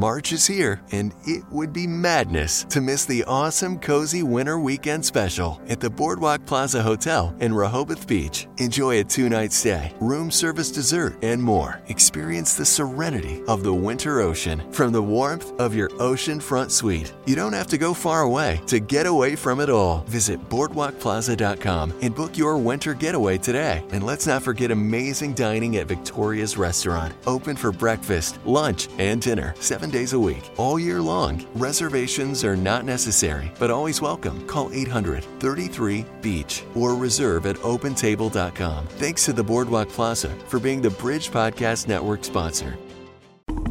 March is here, and it would be madness to miss the awesome Cozy Winter Weekend Special at the Boardwalk Plaza Hotel in Rehoboth Beach. Enjoy a two night stay, room service dessert, and more. Experience the serenity of the winter ocean from the warmth of your oceanfront suite. You don't have to go far away to get away from it all. Visit BoardwalkPlaza.com and book your winter getaway today. And let's not forget amazing dining at Victoria's Restaurant, open for breakfast, lunch, and dinner seven days a week, all year long. Reservations are not necessary, but always welcome. Call 800 33 Beach or reserve at opentable.com. Thanks to the Boardwalk Plaza for being the Bridge Podcast Network sponsor.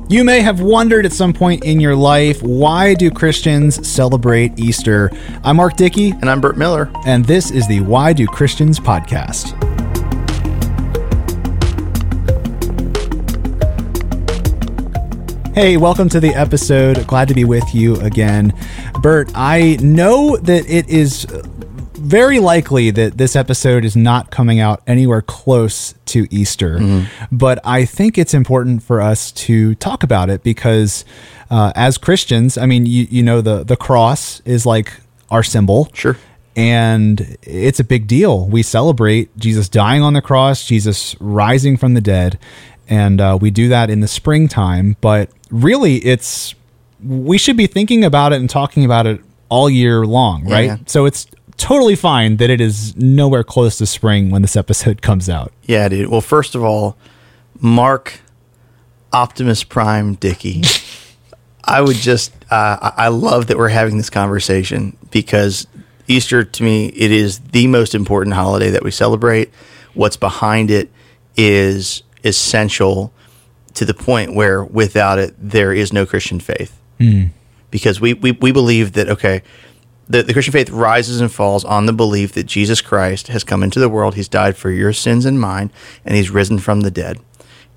You may have wondered at some point in your life why do Christians celebrate Easter? I'm Mark Dickey. And I'm Burt Miller. And this is the Why Do Christians podcast. Hey, welcome to the episode. Glad to be with you again. Burt, I know that it is very likely that this episode is not coming out anywhere close to Easter, mm-hmm. but I think it's important for us to talk about it because uh, as Christians, I mean, you, you know, the, the cross is like our symbol. Sure. And it's a big deal. We celebrate Jesus dying on the cross, Jesus rising from the dead, and uh, we do that in the springtime. But really, it's we should be thinking about it and talking about it all year long, right? Yeah. So it's totally fine that it is nowhere close to spring when this episode comes out. Yeah, dude. Well, first of all, Mark Optimus Prime Dickey. I would just, uh, I love that we're having this conversation because Easter to me, it is the most important holiday that we celebrate. What's behind it is essential to the point where without it, there is no Christian faith. Mm. Because we, we, we believe that, okay, the, the Christian faith rises and falls on the belief that Jesus Christ has come into the world. He's died for your sins and mine, and he's risen from the dead.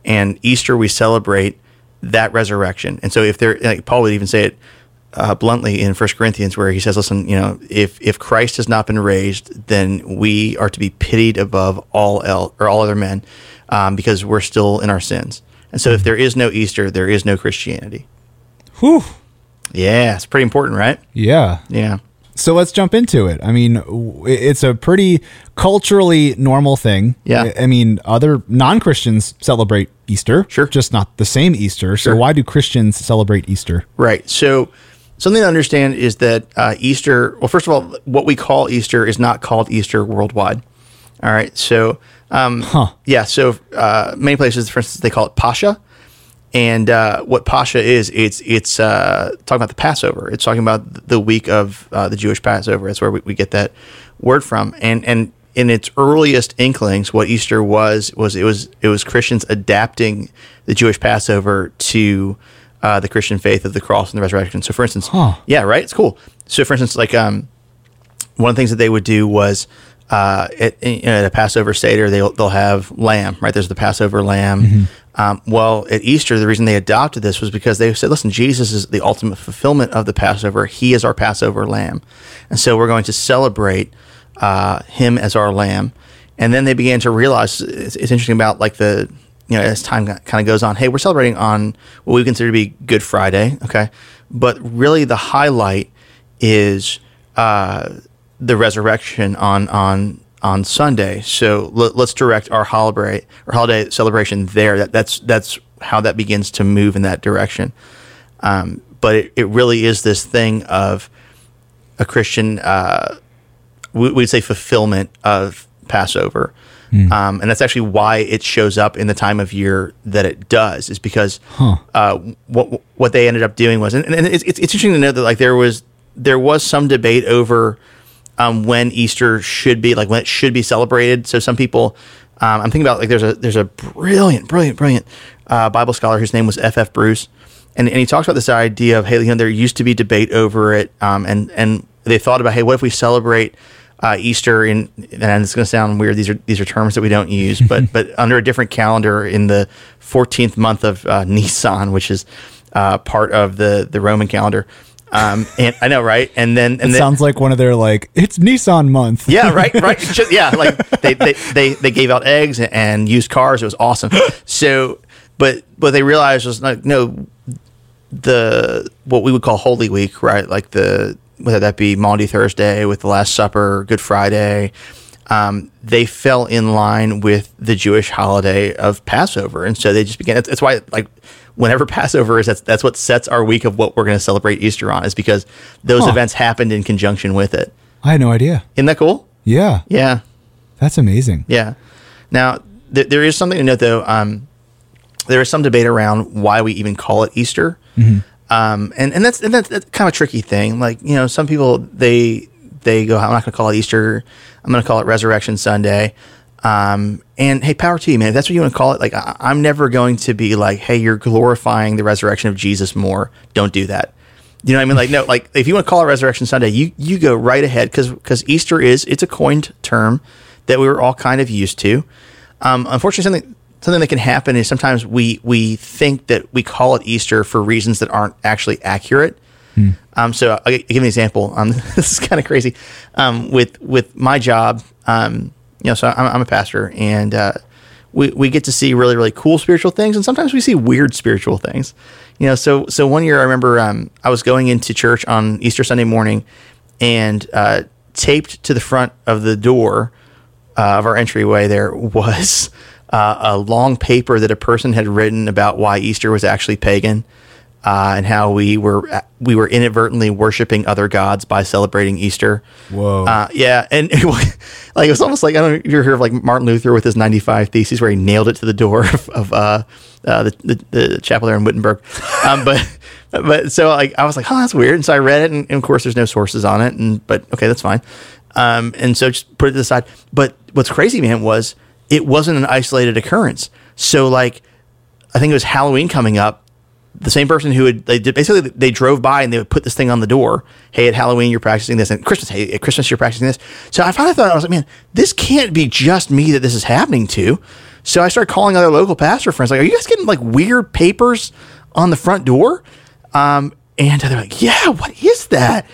And Easter, we celebrate that resurrection. And so, if there, like Paul would even say it uh, bluntly in First Corinthians, where he says, "Listen, you know, if if Christ has not been raised, then we are to be pitied above all else or all other men, um, because we're still in our sins." And so, if there is no Easter, there is no Christianity. Whew. Yeah, it's pretty important, right? Yeah. Yeah. So let's jump into it. I mean, it's a pretty culturally normal thing. Yeah. I mean, other non Christians celebrate Easter. Sure. Just not the same Easter. Sure. So why do Christians celebrate Easter? Right. So something to understand is that uh, Easter, well, first of all, what we call Easter is not called Easter worldwide. All right. So, um, huh. yeah. So uh, many places, for instance, they call it Pascha. And uh, what Pascha is, it's it's uh, talking about the Passover. It's talking about the week of uh, the Jewish Passover. That's where we, we, get that word from. And and in its earliest inklings, what Easter was was it was it was Christians adapting the Jewish Passover to uh, the Christian faith of the cross and the resurrection. So, for instance, huh. yeah, right, it's cool. So, for instance, like um, one of the things that they would do was uh, at, at, a Passover Seder, they'll, they'll have lamb, right? There's the Passover lamb. Mm-hmm. Um, well, at Easter, the reason they adopted this was because they said, listen, Jesus is the ultimate fulfillment of the Passover. He is our Passover lamb. And so we're going to celebrate uh, him as our lamb. And then they began to realize it's, it's interesting about like the, you know, as time kind of goes on, hey, we're celebrating on what we consider to be Good Friday, okay? But really the highlight is uh, the resurrection on on on Sunday. So let, us direct our holiday or holiday celebration there. That, that's that's how that begins to move in that direction. Um, but it, it really is this thing of a Christian, uh, we, would say fulfillment of Passover. Mm. Um, and that's actually why it shows up in the time of year that it does, is because huh. uh, what what they ended up doing was, and, and it's, it's interesting to know that like there was there was some debate over um, when Easter should be, like when it should be celebrated. So some people, um, I'm thinking about like there's a there's a brilliant, brilliant, brilliant uh, Bible scholar whose name was F. F. Bruce, and, and he talks about this idea of hey, you know, there used to be debate over it, um, and and they thought about hey, what if we celebrate uh, Easter in, and it's going to sound weird. These are these are terms that we don't use, but but under a different calendar in the 14th month of uh, Nisan, which is uh, part of the the Roman calendar. Um, and I know, right? And then, and it then, sounds like one of their like it's Nissan month. yeah, right, right. Just, yeah, like they, they they they gave out eggs and used cars. It was awesome. So, but but they realized was like no, the what we would call Holy Week, right? Like the whether that be Maundy Thursday with the Last Supper, Good Friday, um, they fell in line with the Jewish holiday of Passover, and so they just began. That's why, like, whenever Passover is, that's that's what sets our week of what we're going to celebrate Easter on, is because those Huh. events happened in conjunction with it. I had no idea. Isn't that cool? Yeah, Yeah, that's amazing. yeah. Now th- there is something to note, though. Um, there is some debate around why we even call it Easter, um, and and that's and that's, that's kind of a tricky thing. Like you know, some people they they go, I'm not going to call it Easter. I'm going to call it Resurrection Sunday. Um, and hey, power to you, man. If that's what you want to call it, like I, I'm never going to be like, hey, you're glorifying the resurrection of Jesus more. Don't do that. You know what I mean? Like no, like if you want to call it Resurrection Sunday, you you go right ahead because because Easter is it's a coined term that we were all kind of used to. Um, unfortunately, something something that can happen is sometimes we we think that we call it Easter for reasons that aren't actually accurate. Um, so I'll gi- give you an example. Um, this is kind of crazy. Um, with with my job, um, you know, so I'm, I'm a pastor, and uh, we we get to see really really cool spiritual things, and sometimes we see weird spiritual things. You know, so so one year I remember um, I was going into church on Easter Sunday morning, and uh, taped to the front of the door uh, of our entryway there was uh, a long paper that a person had written about why Easter was actually pagan uh, and how we were we were inadvertently worshiping other gods by celebrating Easter. Whoa. Uh, yeah, and like it was almost like I don't know if you heard of like Martin Luther with his ninety five theses where he nailed it to the door of, of uh, uh, the, the the chapel there in Wittenberg. Um, but but so like I was like, oh, that's weird, and so I read it, and, and of course there's no sources on it, and but okay, that's fine. Um, and so just put it to the side. But what's crazy, man, was it wasn't an isolated occurrence. So like I think it was Halloween coming up. The same person who had they did basically they drove by and they would put this thing on the door. Hey, at Halloween you're practicing this, and Christmas, hey, at Christmas you're practicing this. So I finally thought I was like, man, this can't be just me that this is happening to. So I started calling other local pastor friends, like, are you guys getting like weird papers on the front door? Um, and they're like, yeah, what is that?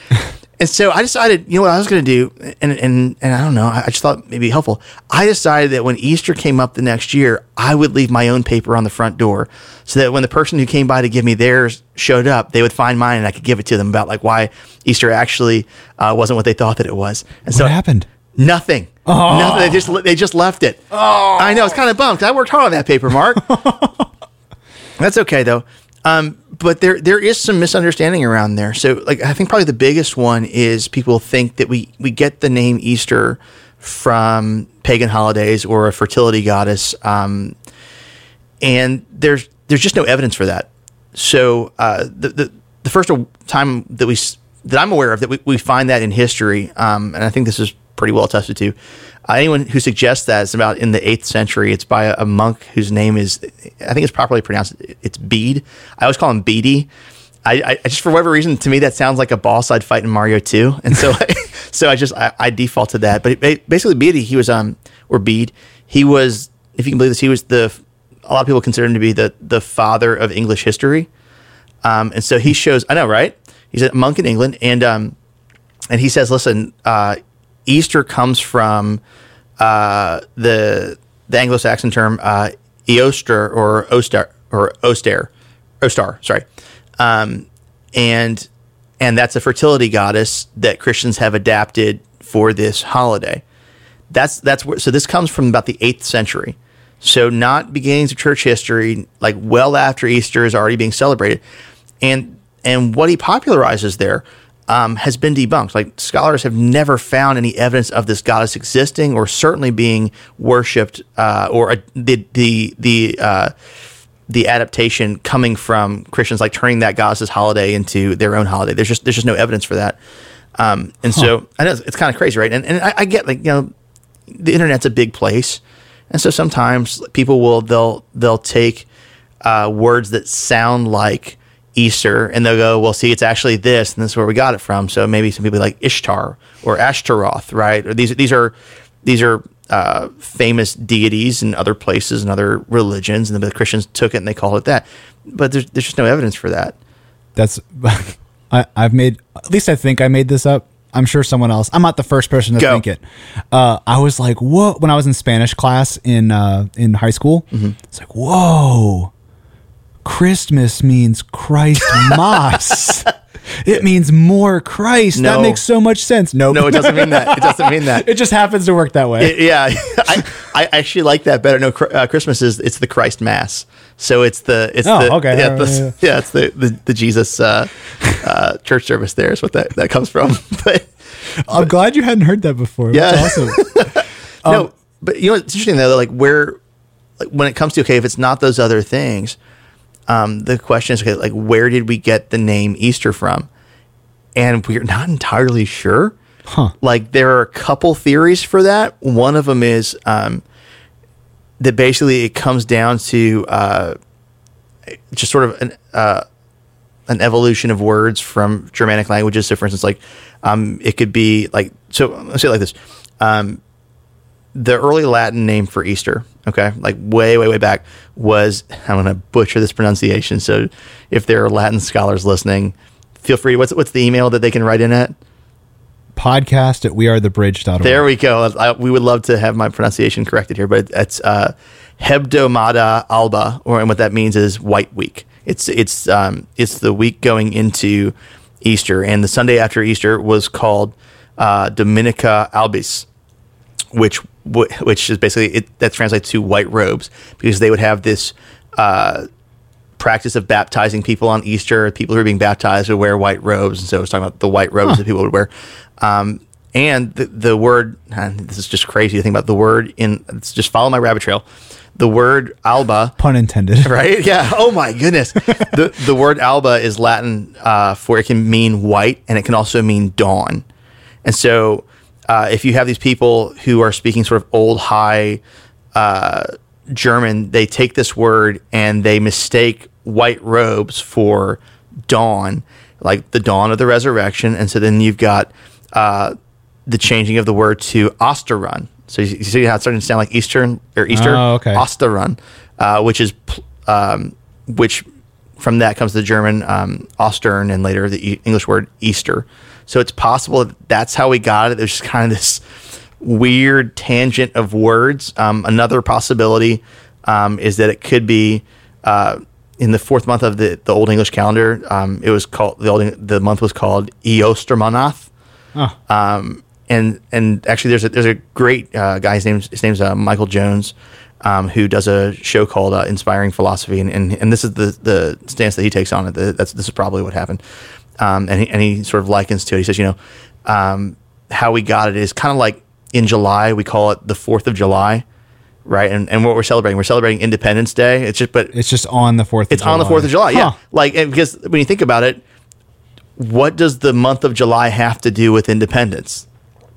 And so I decided, you know what I was going to do, and and and I don't know, I just thought maybe helpful. I decided that when Easter came up the next year, I would leave my own paper on the front door, so that when the person who came by to give me theirs showed up, they would find mine and I could give it to them about like why Easter actually uh, wasn't what they thought that it was. And so what happened? Nothing. Nothing. They just they just left it. Oh. I know it's kind of bummed. I worked hard on that paper, Mark. That's okay though. Um, but there there is some misunderstanding around there. So like I think probably the biggest one is people think that we we get the name Easter from pagan holidays or a fertility goddess, um, and there's there's just no evidence for that. So uh, the, the the first time that we that I'm aware of that we, we find that in history, um, and I think this is pretty well attested to. Uh, anyone who suggests that it's about in the eighth century, it's by a, a monk whose name is I think it's properly pronounced. It's Bede. I always call him Beatty. I, I just for whatever reason to me that sounds like a boss I'd fight in Mario 2, and so so I just I, I default to that. But it, basically, Beatty he was um or Bede he was if you can believe this he was the a lot of people consider him to be the the father of English history. Um, and so he shows, I know, right? He's a monk in England, and um, and he says, listen, uh, Easter comes from uh, the the Anglo-Saxon term uh, Eoster or Ostar or Oster, Ostar, sorry, um, and and that's a fertility goddess that Christians have adapted for this holiday. That's that's where. So this comes from about the eighth century. So not beginnings of church history, like well after Easter is already being celebrated, and and what he popularizes there um, has been debunked. Like scholars have never found any evidence of this goddess existing or certainly being worshipped uh, or a, the the the uh, the adaptation coming from Christians, like turning that goddess's holiday into their own holiday. There's just there's just no evidence for that. Um, and so I know it's, it's kind of crazy, right? And and I, I get like you know the internet's a big place, and so sometimes people will they'll they'll take uh, words that sound like Easter and they'll go, well, see, it's actually this, and this is where we got it from. So maybe some people like Ishtar or Ashtaroth, right? Or these these are these are uh, famous deities in other places and other religions, and the Christians took it and they called it that. But there's there's just no evidence for that. That's I, I've made at least I think I made this up. I'm sure someone else. I'm not the first person to Go. think it. Uh, I was like, whoa! When I was in Spanish class in uh, in high school, Mm-hmm. it's like, whoa, Christmas means Christ Mas. it means more Christ. No. That makes so much sense. Nope. No, it doesn't mean that. It doesn't mean that. it just happens to work that way. It- yeah, I, I actually like that better. No, uh, Christmas is it's the Christ Mass, so it's the it's Oh, the okay. yeah, the, yeah, yeah, it's the the, the Jesus uh, uh, church service. There is what that that comes from. But I'm glad you hadn't heard that before. Yeah. That's awesome. Um, no, but you know it's interesting though. Like where, like when it comes to okay, if it's not those other things, um, the question is okay, like where did we get the name Easter from? And we're not entirely sure. Huh. Like there are a couple theories for that. One of them is um, that basically it comes down to uh, just sort of an uh, an evolution of words from Germanic languages. So, for instance, like um, it could be like so. Let's say it like this: um, the early Latin name for Easter, okay, like way, way, way back, was I'm going to butcher this pronunciation. So, if there are Latin scholars listening, feel free. What's what's the email that they can write in at? Podcast at wearethebridge.org. There we go. I, we would love to have my pronunciation corrected here, but it's uh, Hebdomada Alba, or and what that means is White Week. It's it's um, it's the week going into Easter, and the Sunday after Easter was called uh, Dominica Albis, which wh- which is basically it, that translates to white robes because they would have this. Uh, practice of baptizing people on Easter. People who are being baptized would wear white robes, and so it's talking about the white robes that people would wear. Um, and the, the word, this is just crazy to think about the word in. It's just follow my rabbit trail. The word alba, Pun intended. right? Yeah. Oh my goodness. the the word alba is Latin uh, for it can mean white, and it can also mean dawn. And so, uh, if you have these people who are speaking sort of old high uh, German, they take this word and they mistake white robes for dawn, like the dawn of the resurrection. And so then you've got uh, the changing of the word to Osterrun. So you, you see how it's starting to sound like Eastern or Easter? Oh, okay. Osterrun, uh, which is um, which from that comes the German um, Ostern and later the e- English word Easter. So it's possible that that's how we got it. There's just kind of this weird tangent of words. Um, another possibility um, is that it could be uh, in the fourth month of the, the Old English calendar. Um, it was called the old the month was called Eostermanath. Um, and and actually, there's a there's a great uh, guy. His name's his name's uh, Michael Jones, um, who does a show called uh, Inspiring Philosophy, and, and and this is the the stance that he takes on it. That that's this is probably what happened. Um, and he and he sort of likens to it. He says, you know, um, how we got it is kind of like in July we call it the Fourth of July, right? And and what we're celebrating, we're celebrating Independence Day. It's just but It's just on the 4th of July. it's on the Fourth of July, yeah. Like because when you think about it, what does the month of July have to do with independence?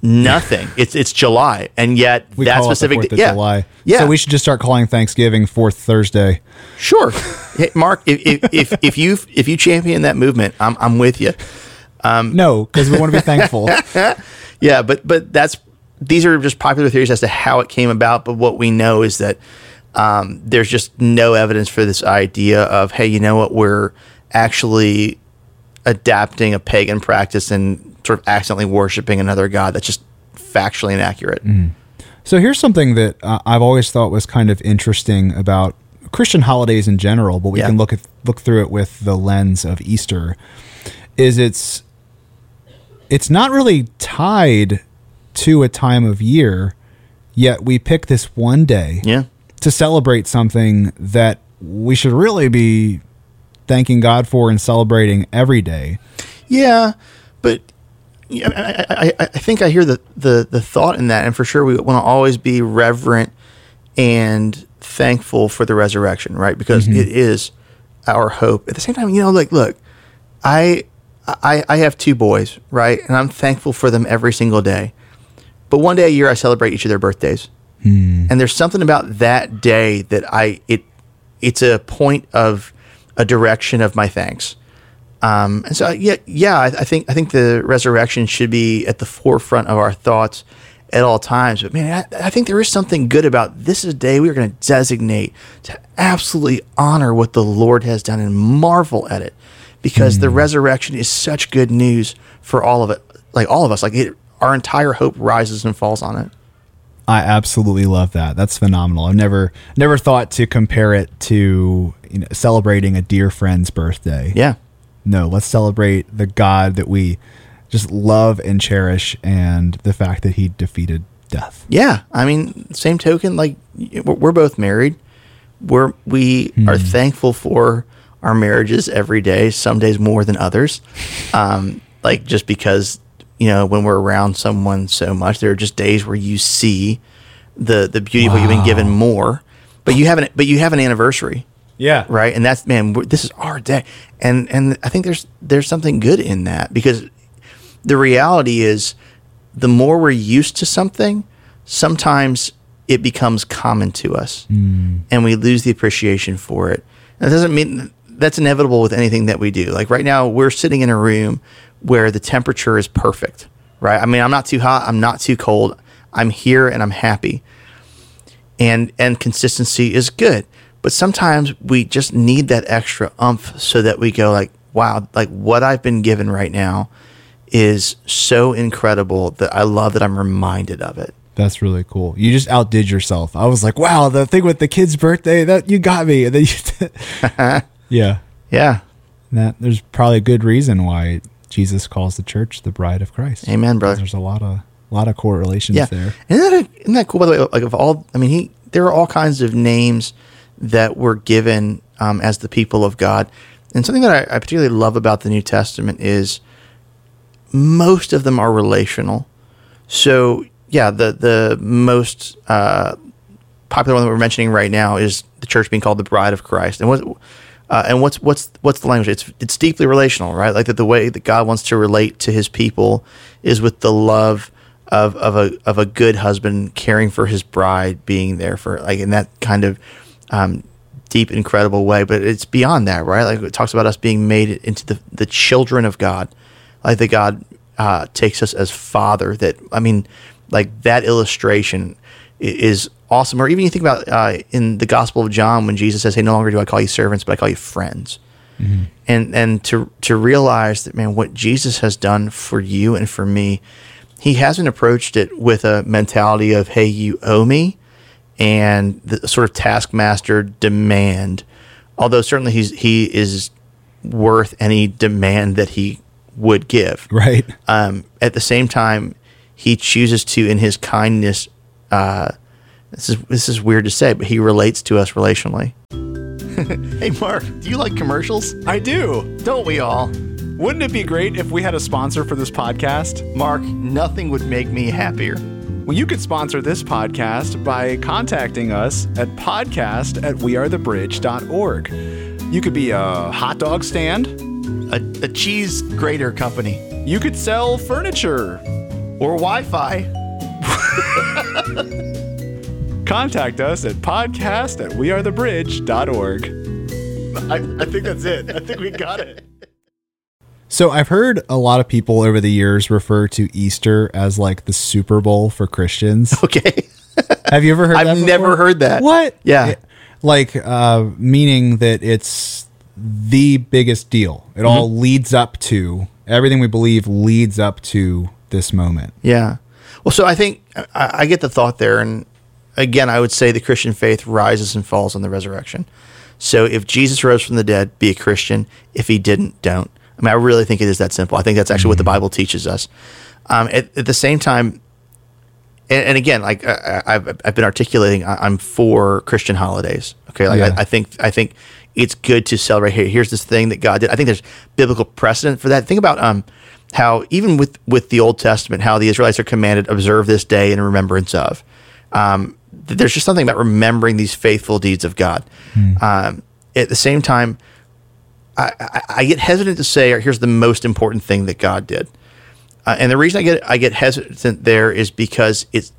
Nothing. it's it's July, and yet We that specific it the 4th of yeah, July. Yeah, So we should just start calling Thanksgiving 4th Thursday. sure. hey, Mark, if, if if if you if you champion that movement, I'm I'm with you. No, because we want to be thankful. Yeah, but but that's these are just popular theories as to how it came about. But what we know is that um, there's just no evidence for this idea of hey, you know what, we're actually adapting a pagan practice and sort of accidentally worshiping another god. That's just factually inaccurate. So here's something that uh, I've always thought was kind of interesting about Christian holidays in general, but we Yeah. can look at look through it with the lens of Easter. Is it's it's not really tied to a time of year, yet we pick this one day Yeah, to celebrate something that we should really be thanking God for and celebrating every day. yeah, but. Yeah, I, I, I think I hear the, the, the thought in that, and for sure we want to always be reverent and thankful for the resurrection, right? Because mm-hmm. it is our hope. At the same time, you know, like, look, I, I, I have two boys, right? And I'm thankful for them every single day. But one day a year, I celebrate each of their birthdays, hmm. and there's something about that day that I it it's a point of a direction of my thanks. Um, and so, yeah, yeah, I, I think I think the resurrection should be at the forefront of our thoughts at all times. But man, I, I think there is something good about this is a day we are going to designate to absolutely honor what the Lord has done and marvel at it, because the resurrection is such good news for all of it, like all of us. Like it, our entire hope rises and falls on it. I absolutely love that. That's phenomenal. I've never never thought to compare it to you know, celebrating a dear friend's birthday. Yeah. No, let's celebrate the God that we just love and cherish and the fact that he defeated death. Yeah. I mean, same token, like we're both married. We're, we are thankful for our marriages every day, some days more than others. Um, like just because, you know, when we're around someone so much, there are just days where you see the, the beauty of what you've been given more, but you haven't, but you have an anniversary. Yeah. right? And that's man, we're- this is our day, and and I think there's there's something good in that because the reality is, the more we're used to something, sometimes it becomes common to us, hmm. and we lose the appreciation for it. And that doesn't mean that's inevitable with anything that we do. Like right now, we're sitting in a room where the temperature is perfect, right? I mean, I'm not too hot, I'm not too cold. I'm here and I'm happy and and consistency is good but sometimes we just need that extra umph so that we go like wow like what i've been given right now is so incredible that i love that i'm reminded of it That's really cool. You just outdid yourself. I was like, wow, the thing with the kid's birthday, that you got me. And then you yeah. yeah That there's probably a good reason why Jesus calls the church the bride of Christ. amen brother There's a lot of a lot of correlations yeah there. isn't that, isn't that cool by the way like of all i mean he there are all kinds of names that were given um, as the people of god and something that I, I particularly love about the new testament is most of them are relational so yeah the the most uh, popular one that we're mentioning right now is the church being called the bride of christ and what uh, and what's what's what's the language? It's it's deeply relational, right? Like that the way that God wants to relate to His people is with the love of of a of a good husband caring for his bride, being there for like in that kind of um, deep, incredible way. But it's beyond that, right? Like it talks about us being made into the the children of God, like that God uh, takes us as Father. That I mean, like that illustration is awesome. Or even you think about uh, in the Gospel of John when Jesus says, "Hey, no longer do I call you servants, but I call you friends." And and to to realize that man, what Jesus has done for you and for me, he hasn't approached it with a mentality of, "Hey, you owe me," and the sort of taskmaster demand. Although certainly he's he is worth any demand that he would give Right. um, at the same time, he chooses to, in his kindness, uh, this is this is weird to say, but he relates to us relationally. hey, Mark, do you like commercials? I do. Don't we all? Wouldn't it be great if we had a sponsor for this podcast? Mark, nothing would make me happier. Well, you could sponsor this podcast by contacting us at podcast at wearethebridge.org. You could be a hot dog stand. A, a cheese grater company You could sell furniture. or Wi-Fi. Contact us at podcast at wearethebridge.org. I, I think that's it. I think we got it. So I've heard a lot of people over the years refer to Easter as like the Super Bowl for Christians. Okay. Have you ever heard I've that? never heard that. What? Yeah. It- like uh meaning that it's the biggest deal. It all Mm-hmm. leads up to everything we believe leads up to this moment. Yeah. Well, so I think I, I get the thought there, and again, I would say the Christian faith rises and falls on the resurrection. So if Jesus rose from the dead, be a Christian. If he didn't, don't. I mean, I really think it is that simple. I think that's actually what the Bible teaches us. Um, at, at the same time, and, and again, like I, I- I've, I've been articulating, I, I'm for Christian holidays. Okay, like Yeah. I, I think I think it's good to celebrate. Here, here's this thing that God did. I think there's biblical precedent for that. Think about um how even with with the Old Testament, how the Israelites are commanded observe this day in remembrance of. Um, th- there's just something about remembering these faithful deeds of God. Um, at the same time, I, I, I get hesitant to say, here's the most important thing that God did. Uh, and the reason I get I get hesitant there is because it's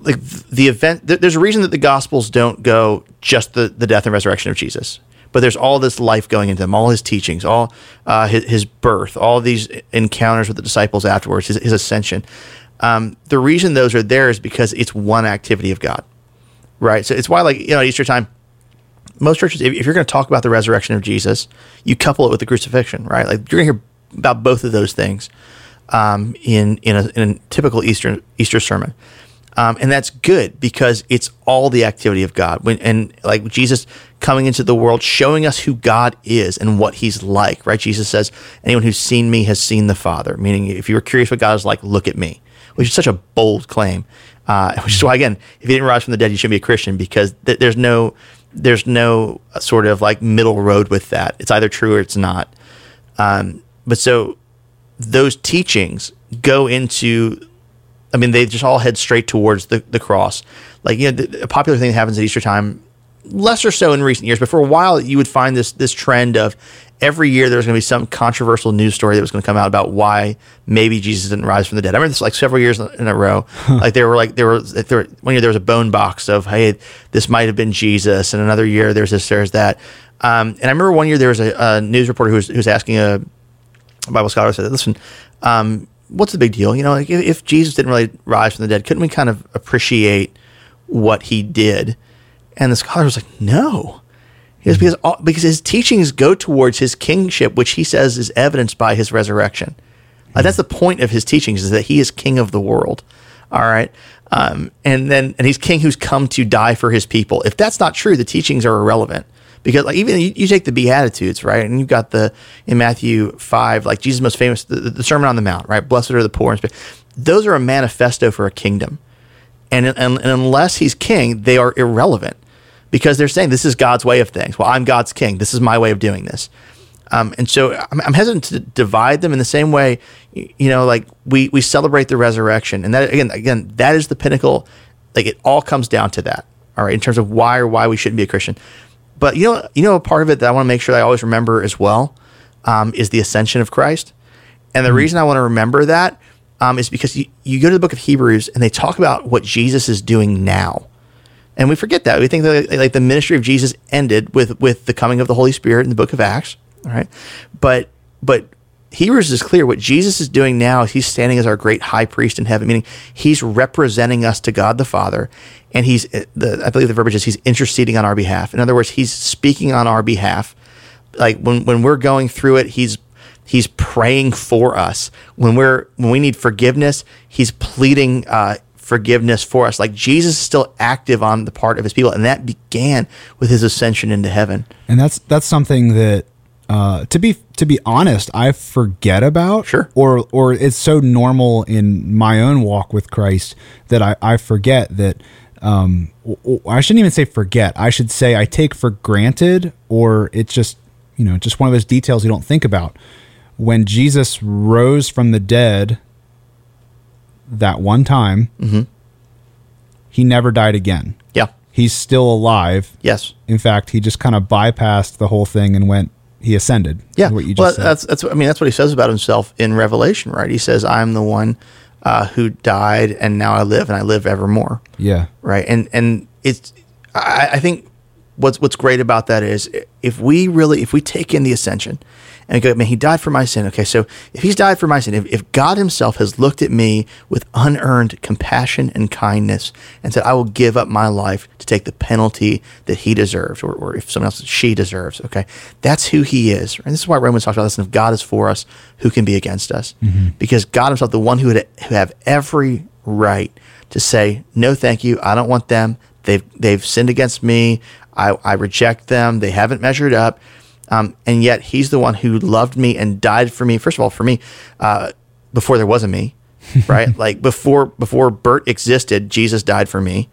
like the event. th- There's a reason that the Gospels don't go just the the death and resurrection of Jesus, but there's all this life going into them, all his teachings, all uh, his, his birth, all these encounters with the disciples afterwards, his, his ascension. Um, the reason those are there is because it's one activity of God, right? So it's why, like you know, Easter time, most churches, if, if you're going to talk about the resurrection of Jesus, you couple it with the crucifixion, right? Like you're going to hear about both of those things um, in in a, in a typical Easter Easter sermon. Um, and that's good because it's all the activity of God. When and like Jesus coming into the world, showing us who God is and what He's like. Right? Jesus says, "Anyone who's seen me has seen the Father." Meaning, if you were curious what God is like, look at me. Which is such a bold claim. Uh, which is why, again, if you didn't rise from the dead, you shouldn't be a Christian because th- there's no there's no sort of like middle road with that. It's either true or it's not. Um, but so those teachings go into I mean, they just all head straight towards the, the cross. Like, you know, the, a popular thing that happens at Easter time, less or so in recent years, but for a while, you would find this this trend of every year there was going to be some controversial news story that was going to come out about why maybe Jesus didn't rise from the dead. I remember this like several years in a row. like there were like there was there were, one year there was a bone box of hey this might have been Jesus, and another year there's this there's that. Um, and I remember one year there was a, a news reporter who was, who was asking a Bible scholar said, "Listen, um, what's the big deal? You know, like if, if, Jesus didn't really rise from the dead, couldn't we kind of appreciate what he did?" And the scholar was like, "No." Because all, because his teachings go towards his kingship, which he says is evidenced by his resurrection. Uh, that's the point of his teachings is that he is king of the world. All right, um, and then and he's king who's come to die for his people. If that's not true, the teachings are irrelevant. Because like even you, you, take the beatitudes right? And you've got the in matthew 5 like jesus most famous the, the sermon on the mount right? Blessed are the poor those are a manifesto for a kingdom. And, and, and unless he's king they are irrelevant because they're saying this is god's way of things well i'm god's king this is my way of doing this um, and so I'm, I'm, hesitant to divide them in the same way you know like we we celebrate the resurrection and that again again that is the pinnacle like it all comes down to that all right in terms of why or why we shouldn't be a christian but you know, you know, a part of it that I want to make sure I always remember as well um, is the ascension of Christ. And the mm-hmm. reason I want to remember that um, is because you, you go to the book of Hebrews and they talk about what Jesus is doing now. And we forget that. We think that like the ministry of Jesus ended with with the coming of the Holy Spirit in the book of Acts. All right. But but Hebrews is clear. What Jesus is doing now is he's standing as our great high priest in heaven, meaning he's representing us to God the Father. And he's, the, I believe the verbiage is he's interceding on our behalf. In other words, he's speaking on our behalf. Like when, when we're going through it, he's, he's praying for us. When we're, when we need forgiveness, he's pleading, uh, forgiveness for us. Like Jesus is still active on the part of his people, and that began with his ascension into heaven. And that's that's something that uh, to be to be honest, I forget about. Sure. Or or it's so normal in my own walk with Christ that I, I forget that um, I shouldn't even say forget. I should say I take for granted, or it's just you know just one of those details you don't think about. When Jesus rose from the dead that one time, mm-hmm. he never died again. Yeah, he's still alive. Yes. In fact, he just kind of bypassed the whole thing and went he ascended. Yeah, what you just well, said. that's that's I mean that's what he says about himself in Revelation, right? He says, "I'm the one uh, who died, and now I live, and I live evermore." Yeah, right. And and it's I, I think what's what's great about that is if we really if we take in the ascension and go, man, he died for my sin. Okay, so if he's died for my sin, if, if God himself has looked at me with unearned compassion and kindness and said, I will give up my life to take the penalty that he deserves, or, or if someone else, she deserves, okay, that's who he is. And this is why Romans talks about this. And if God is for us, who can be against us? Mm-hmm. Because God himself, the one who would who have every right to say, no, thank you, I don't want them. They've, they've sinned against me. I, I reject them. They haven't measured up. Um, and yet he's the one who loved me and died for me. First of all, for me, uh, before there was a me, right? like before before Burt existed, Jesus died for me.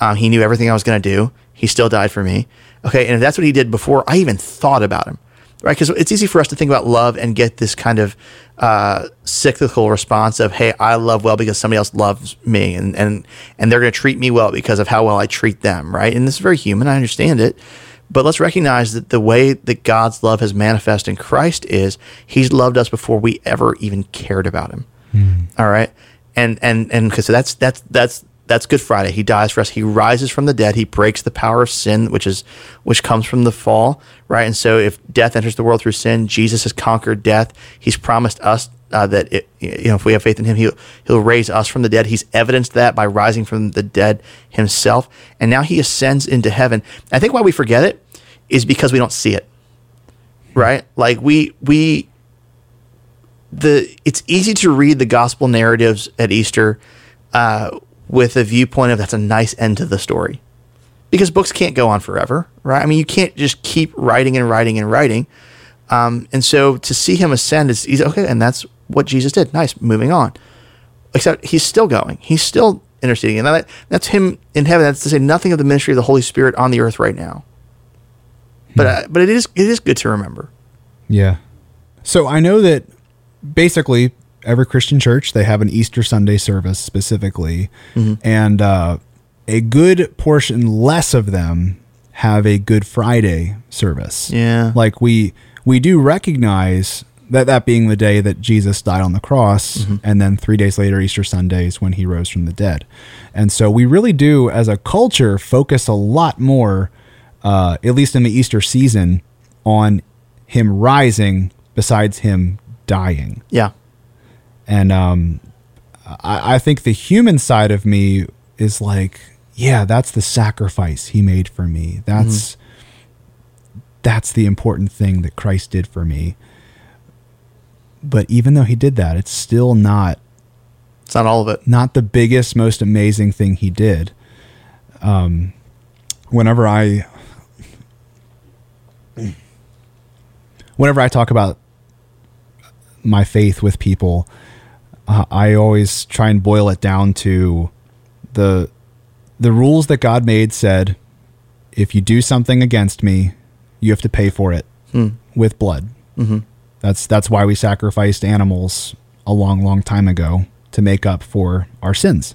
Um, he knew everything I was going to do. He still died for me. Okay, and if that's what he did before I even thought about him, right? Because it's easy for us to think about love and get this kind of uh, cyclical response of, "Hey, I love well because somebody else loves me, and and and they're going to treat me well because of how well I treat them," right? And this is very human. I understand it. But let's recognize that the way that God's love has manifested in Christ is He's loved us before we ever even cared about Him. Mm. All right, and and and because so that's that's that's that's Good Friday. He dies for us. He rises from the dead. He breaks the power of sin, which is which comes from the fall, right? And so, if death enters the world through sin, Jesus has conquered death. He's promised us uh, that it, you know if we have faith in Him, He'll He'll raise us from the dead. He's evidenced that by rising from the dead Himself, and now He ascends into heaven. I think why we forget it is because we don't see it, right? Like we we the it's easy to read the gospel narratives at Easter. Uh, with a viewpoint of that's a nice end to the story. Because books can't go on forever, right? I mean, you can't just keep writing and writing and writing. Um, and so to see him ascend is easy. Okay, and that's what Jesus did. Nice, moving on. Except he's still going. He's still interceding. And that, that's him in heaven. That's to say nothing of the ministry of the Holy Spirit on the earth right now. But uh, but it is it is good to remember. Yeah. So I know that basically every Christian church they have an Easter Sunday service specifically, and uh, a good portion less of them have a Good Friday service. Yeah. Like we we do recognize that that being the day that Jesus died on the cross, and then three days later, Easter Sunday is when he rose from the dead. And so we really do, as a culture, focus a lot more, uh, at least in the Easter season, on him rising besides him dying. Yeah. And um, I, I think the human side of me is like, yeah, that's the sacrifice he made for me. That's that's the important thing that Christ did for me. But even though he did that, it's still not It's not all of it. not the biggest, most amazing thing he did. Um, whenever I, whenever I talk about my faith with people, uh, I always try and boil it down to the the rules that God made said, if you do something against me, you have to pay for it with blood. Mm-hmm. That's that's why we sacrificed animals a long, long time ago to make up for our sins.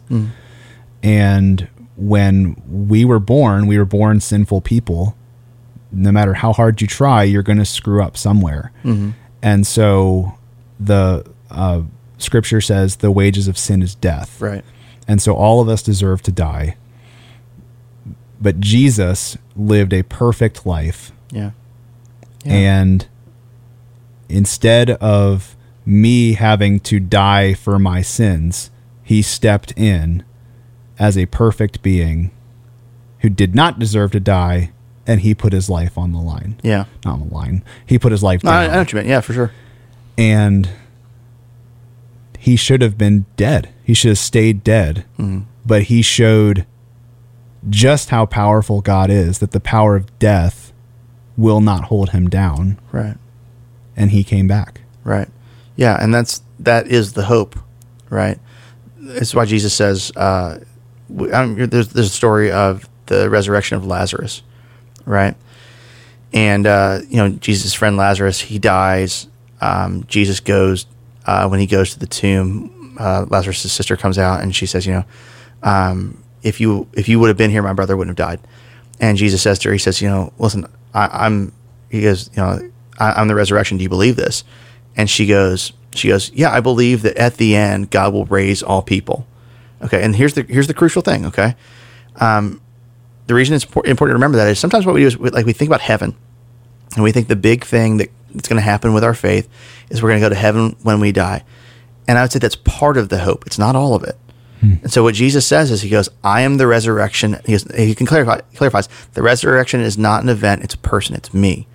And when we were born, we were born sinful people. No matter how hard you try, you're going to screw up somewhere. And so the uh, scripture says the wages of sin is death. Right. And so all of us deserve to die. But Jesus lived a perfect life. Yeah. Yeah. And instead of me having to die for my sins, he stepped in as a perfect being who did not deserve to die and he put his life on the line. Yeah. Not on the line. He put his life No, I, down. I know what you mean. Yeah, for sure. and he should have been dead. He should have stayed dead. But he showed just how powerful God is, that the power of death will not hold him down. Right. And he came back. Right. Yeah, and that's that is the hope, right? It's why Jesus says, uh, w- I don't- "There's there's a story of the resurrection of Lazarus, right? And uh, you know, Jesus' friend Lazarus, he dies. Um, Jesus goes uh, when he goes to the tomb. Uh, Lazarus' sister comes out and she says, "You know, um, if you if you would have been here, my brother wouldn't have died." And Jesus says to her, he says, "You know, listen, I, I'm." He goes, "You know, I, I'm the resurrection. Do you believe this?" And she goes, "She goes, yeah, I believe that at the end God will raise all people." Okay, and here's the here's the crucial thing. Okay, um, the reason it's important to remember that is sometimes what we do is we, like we think about heaven, and we think the big thing that that's going to happen with our faith is we're going to go to heaven when we die. And I would say that's part of the hope. It's not all of it. Hmm. And so what Jesus says is he goes, I am the resurrection. He, goes, he can clarify, clarifies the resurrection is not an event. It's a person. It's me.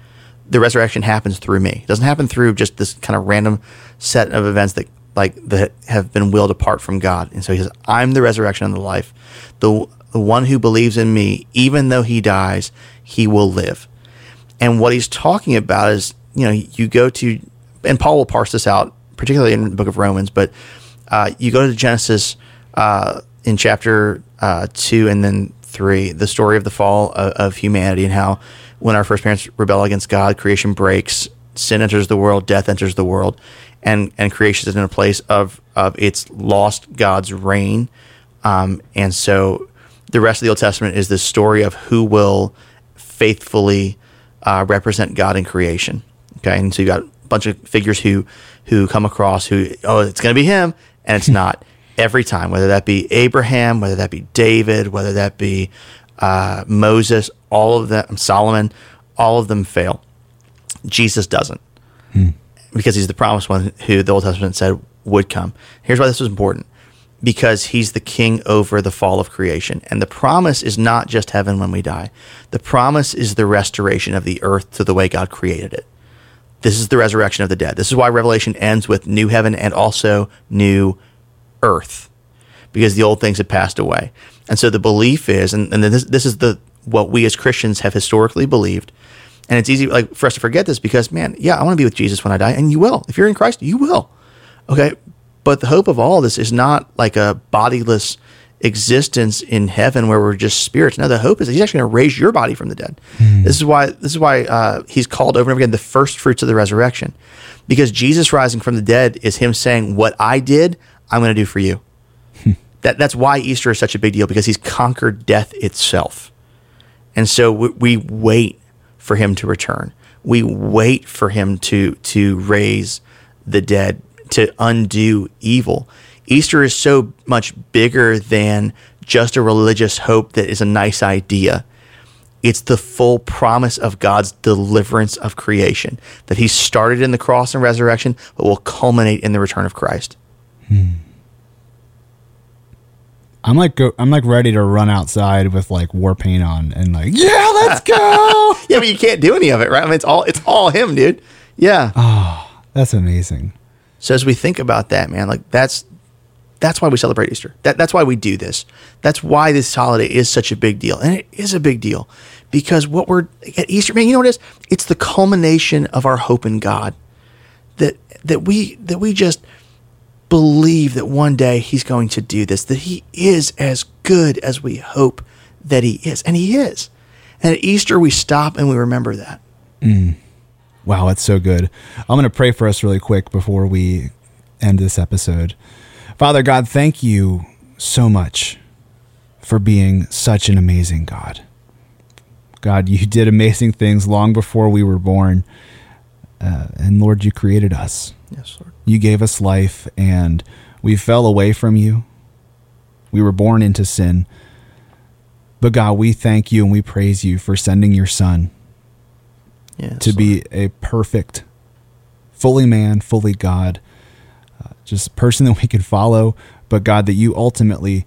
The resurrection happens through me. It doesn't happen through just this kind of random set of events that like that have been willed apart from God. And so he says, I'm the resurrection and the life. The, the one who believes in me, even though he dies, he will live. And what he's talking about is, you know, you go to, and Paul will parse this out, particularly in the book of Romans, but uh, you go to Genesis uh, in chapter uh, two and then three, the story of the fall of, of humanity and how when our first parents rebel against God, creation breaks, sin enters the world, death enters the world, and and creation is in a place of of its lost God's reign. Um, and so the rest of the Old Testament is this story of who will faithfully uh, represent God in creation. Okay, and so you got a bunch of figures who who come across who oh it's going to be him, and it's not every time. Whether that be Abraham, whether that be David, whether that be uh, Moses, all of them, Solomon, all of them fail. Jesus doesn't because he's the promised one who the Old Testament said would come. Here's why this was important because he's the king over the fall of creation. And the promise is not just heaven when we die, the promise is the restoration of the earth to the way God created it. This is the resurrection of the dead. This is why Revelation ends with new heaven and also new earth. because the old things had passed away. And so the belief is, and, and this, this is the what we as Christians have historically believed. And it's easy like for us to forget this because, man, yeah, I want to be with Jesus when I die, and you will. If you're in Christ, you will. Okay, but the hope of all this is not like a bodiless existence in heaven where we're just spirits. Now the hope is he's actually going to raise your body from the dead. This is why this is why uh, he's called over and over again the first fruits of the resurrection, because Jesus rising from the dead is him saying, "What I did, I'm going to do for you." that that's why Easter is such a big deal because he's conquered death itself, and so we, we wait for him to return. We wait for him to to raise the dead to undo evil. Easter is so much bigger than just a religious hope that is a nice idea. It's the full promise of God's deliverance of creation that He started in the cross and resurrection, but will culminate in the return of Christ. Hmm. I'm like go, I'm like ready to run outside with like war paint on and like yeah, let's go. Yeah, but you can't do any of it, right? I mean, it's all it's all Him, dude. Yeah. Oh, that's amazing. So as we think about that, man, like that's that's why we celebrate Easter. That that's why we do this. That's why this holiday is such a big deal. And it is a big deal because what we're at Easter, man, you know what it is? It's the culmination of our hope in God. That that we that we just believe that one day he's going to do this, that he is as good as we hope that he is. And he is. And at Easter we stop and we remember that. Mm. Wow, that's so good. I'm going to pray for us really quick before we end this episode. Father God, thank you so much for being such an amazing God. God, you did amazing things long before we were born. Uh, and Lord, you created us. Yes, Lord. You gave us life, and we fell away from you. We were born into sin. But God, we thank you and we praise you for sending your son Yes, to Lord. be a perfect, fully man, fully God, just a person that we can follow. But God, that you ultimately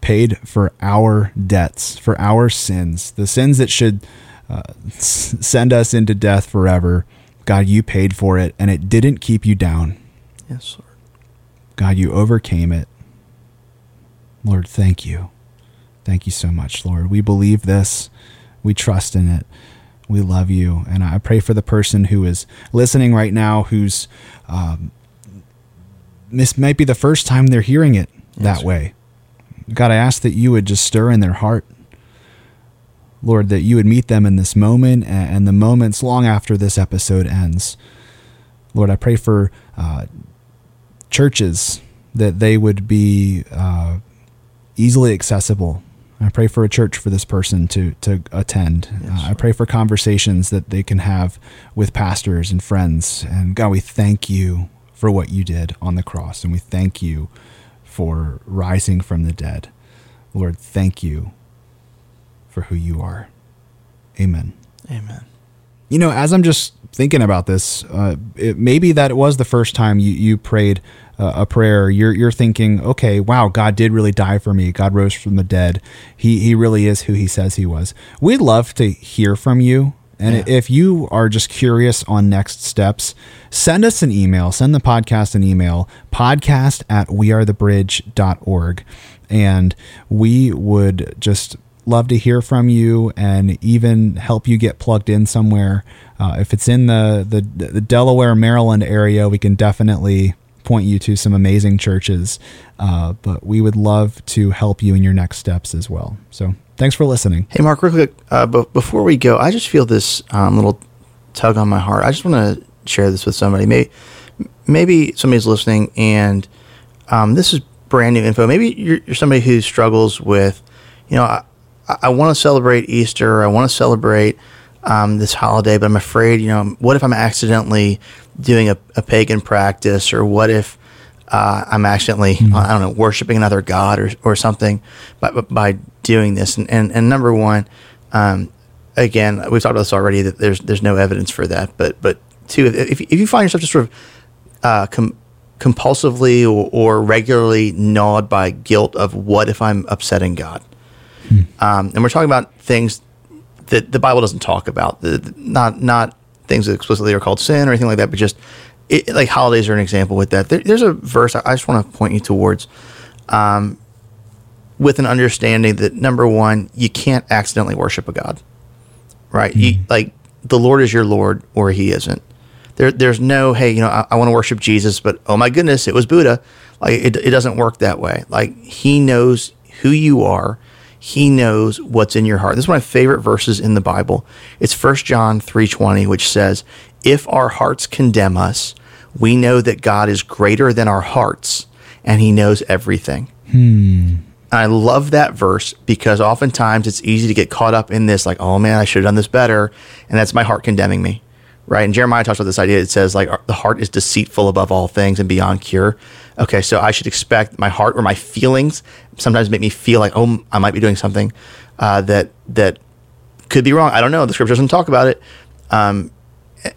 paid for our debts, for our sins, the sins that should uh, send us into death forever. God, you paid for it, and it didn't keep you down. Yes, Lord. God, you overcame it. Lord, thank you. Thank you so much, Lord. We believe this. We trust in it. We love you. And I pray for the person who is listening right now who's, um, this might be the first time they're hearing it that way. God, I ask that you would just stir in their heart. Lord, that you would meet them in this moment and the moments long after this episode ends. Lord, I pray for uh, churches that they would be uh, easily accessible. I pray for a church for this person to to attend. uh, I pray for conversations that they can have with pastors and friends. And God, we thank you for what you did on the cross, and we thank you for rising from the dead. Lord, thank you for who you are. Amen. Amen. You know, as I'm just thinking about this, uh, it, maybe that it was the first time you, you prayed uh, a prayer. You're you're thinking, okay, wow, God did really die for me. God rose from the dead. He he really is who He says He was. We'd love to hear from you. And Yeah. if you are just curious on next steps, send us an email. Send the podcast an email, podcast at wearethebridge.org. And we would just love to hear from you and even help you get plugged in somewhere. Uh, if it's in the, the, the Delaware, Maryland area, we can definitely point you to some amazing churches. Uh, but we would love to help you in your next steps as well. So thanks for listening. Hey, Mark, real quick, uh, but before we go, I just feel this um, little tug on my heart. I just want to share this with somebody. Maybe, maybe somebody's listening, and um, this is brand new info. Maybe you're, you're somebody who struggles with, you know, I, I want to celebrate Easter. I want to celebrate um, this holiday, but I'm afraid, you know, what if I'm accidentally doing a, a pagan practice, or what if uh, I'm accidentally, I don't know, worshiping another god or, or something by, by doing this. And, and, and number one, um, again, we've talked about this already that there's there's no evidence for that. But but two, if, if you find yourself just sort of uh, com- compulsively or, or regularly gnawed by guilt of what if I'm upsetting God, um, and we're talking about things that the Bible doesn't talk about, the, the- not not things that explicitly are called sin or anything like that, but just it, like holidays are an example with that. There, there's a verse I, I just want to point you towards. um, with an understanding that number one, you can't accidentally worship a God, right? You, like the Lord is your Lord or he isn't. There, there's no, hey, you know, I, I want to worship Jesus, but oh my goodness, it was Buddha. Like it, it doesn't work that way. Like he knows who you are. He knows what's in your heart. This is one of my favorite verses in the Bible. It's First John 3:20, which says, "If our hearts condemn us, we know that God is greater than our hearts, and He knows everything." Hmm. And I love that verse because oftentimes it's easy to get caught up in this, like, oh man, I should have done this better. And that's my heart condemning me. Right. And Jeremiah talks about this idea. It says, like, the heart is deceitful above all things and beyond cure. Okay. So I should expect my heart or my feelings sometimes make me feel like, oh, I might be doing something uh, that, that could be wrong. I don't know. The scripture doesn't talk about it. Um,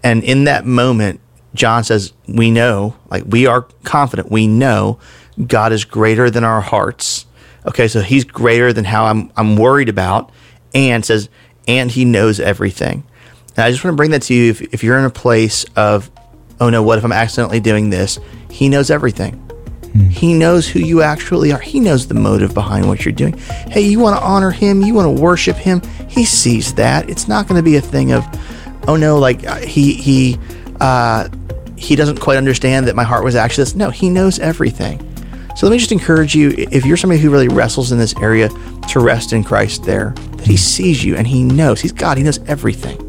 and in that moment, John says, we know, like, we are confident, we know God is greater than our hearts Okay, so he's greater than how I'm I'm worried about, and says, and he knows everything. And I just want to bring that to you if, if you're in a place of, oh no, what if I'm accidentally doing this? He knows everything. He knows who you actually are. He knows the motive behind what you're doing. Hey, you want to honor him, you want to worship him. He sees that. It's not going to be a thing of, oh no, like uh, he he uh, he doesn't quite understand that my heart was actually this. No, he knows everything. So let me just encourage you if you're somebody who really wrestles in this area to rest in Christ there, that He sees you and He knows. He's God, He knows everything.